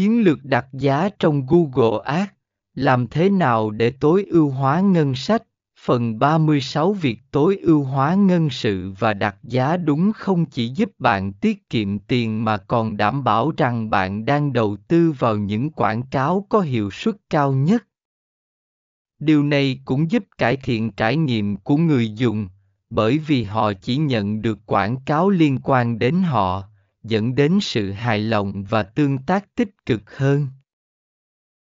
Chiến lược đặt giá trong Google Ads, làm thế nào để tối ưu hóa ngân sách? Phần 36 Việc tối ưu hóa ngân sự và đặt giá đúng không chỉ giúp bạn tiết kiệm tiền mà còn đảm bảo rằng bạn đang đầu tư vào những quảng cáo có hiệu suất cao nhất. Điều này cũng giúp cải thiện trải nghiệm của người dùng, bởi vì họ chỉ nhận được quảng cáo liên quan đến họ, dẫn đến sự hài lòng và tương tác tích cực hơn.